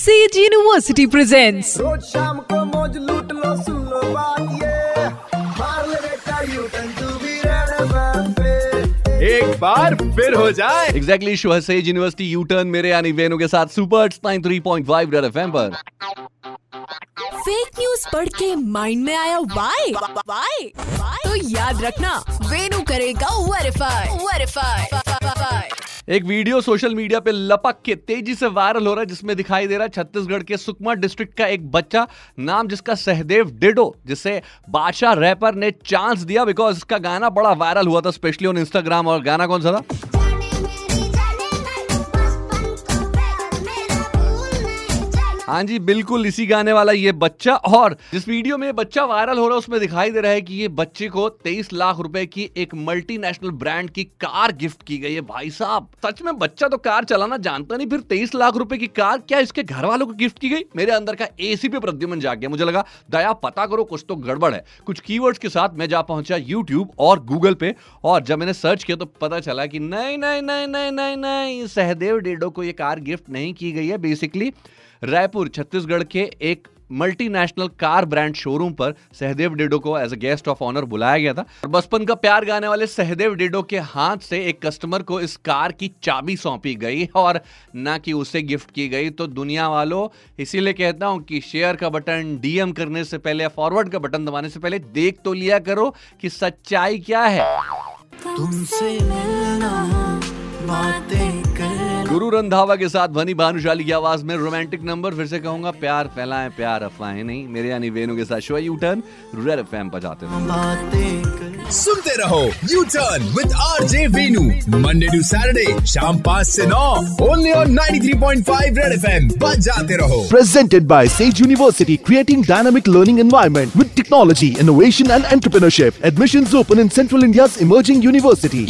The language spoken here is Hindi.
सेज यूनिवर्सिटी प्रेजेंट्स रोज शाम को मौज लूट लो सुन लो बात ये। मार ले बेटा U turn to be red एक बार फिर हो जाए। Exactly exactly, Sage University U turn मेरे यानी वेनु के साथ super nine three point five red FM पर। फेक न्यूज़ पढ़ के माइंड में आया वाई वाई तो याद रखना वेनु करेगा वेरीफाई वेरीफाई एक वीडियो सोशल मीडिया पे लपक के तेज़ी से वायरल हो रहा है, जिसमें दिखाई दे रहा है छत्तीसगढ़ के सुकमा डिस्ट्रिक्ट का एक बच्चा नाम जिसका सहदेव डिडो, जिसे बादशाह रैपर ने चांस दिया बिकॉज़ इसका गाना बड़ा वायरल हुआ था स्पेशली ऑन इंस्टाग्राम और गाना कौन सा था? हाँ जी, बिल्कुल इसी गाने वाला ये बच्चा और जिस वीडियो में ये बच्चा वायरल हो रहा है, उसमें दिखाई दे रहा है कि ये बच्चे को 23 लाख रुपए की एक मल्टीनेशनल ब्रांड की कार गिफ्ट की गई है। भाई साहब, सच में बच्चा तो कार चलाना जानता नहीं, फिर 23 लाख रुपए की कार, क्या इसके घर वालों को गिफ्ट की गई? मेरे अंदर का एसी पे प्रद्युमन जाग गया। मुझे लगा, दया, पता करो, कुछ तो गड़बड़ है। कुछ कीवर्ड्स के साथ मैं जा पहुँचा यूट्यूब और गूगल पे, और जब मैंने सर्च किया तो पता चला कि नहीं नहीं नहीं नहीं नहीं नहीं, सहदेव डेडो को ये कार गिफ्ट नहीं की गई है। बेसिकली रायपुर छत्तीसगढ़ के एक मल्टीनेशनल कार ब्रांड शोरूम पर सहदेव डेडो को as a guest of honour बुलाया गया था। और बचपन का प्यार गाने वाले सहदेव डेडो के हाथ से एक कस्टमर को इस कार की चाबी सौंपी गई और ना कि उसे गिफ्ट की गई। तो दुनिया वालों, इसीलिए कहता हूँ कि शेयर का बटन डीएम करने से पहले या फॉरवर्ड का बटन दबाने से पहले देख तो लिया करो कि सच्चाई क्या है। तुमसे मिलना बातें गुरु रंधावा के साथ वनी भानुशाली की आवाज़ में रोमांटिक नंबर फिर से कहूँगा प्यार फैलाए प्यार अफवाहें नहीं। मेरे यानी वेनु के साथ यू टर्न रेड एफएम पर जाते सुनते रहो U turn with RJ Venu Monday to Saturday शाम 5 से 9 ओनली ऑन 93.5 रेड एफएम पर जाते रहो। Presented by Sage university creating dynamic learning environment with technology innovation and entrepreneurship admission open in central India emerging university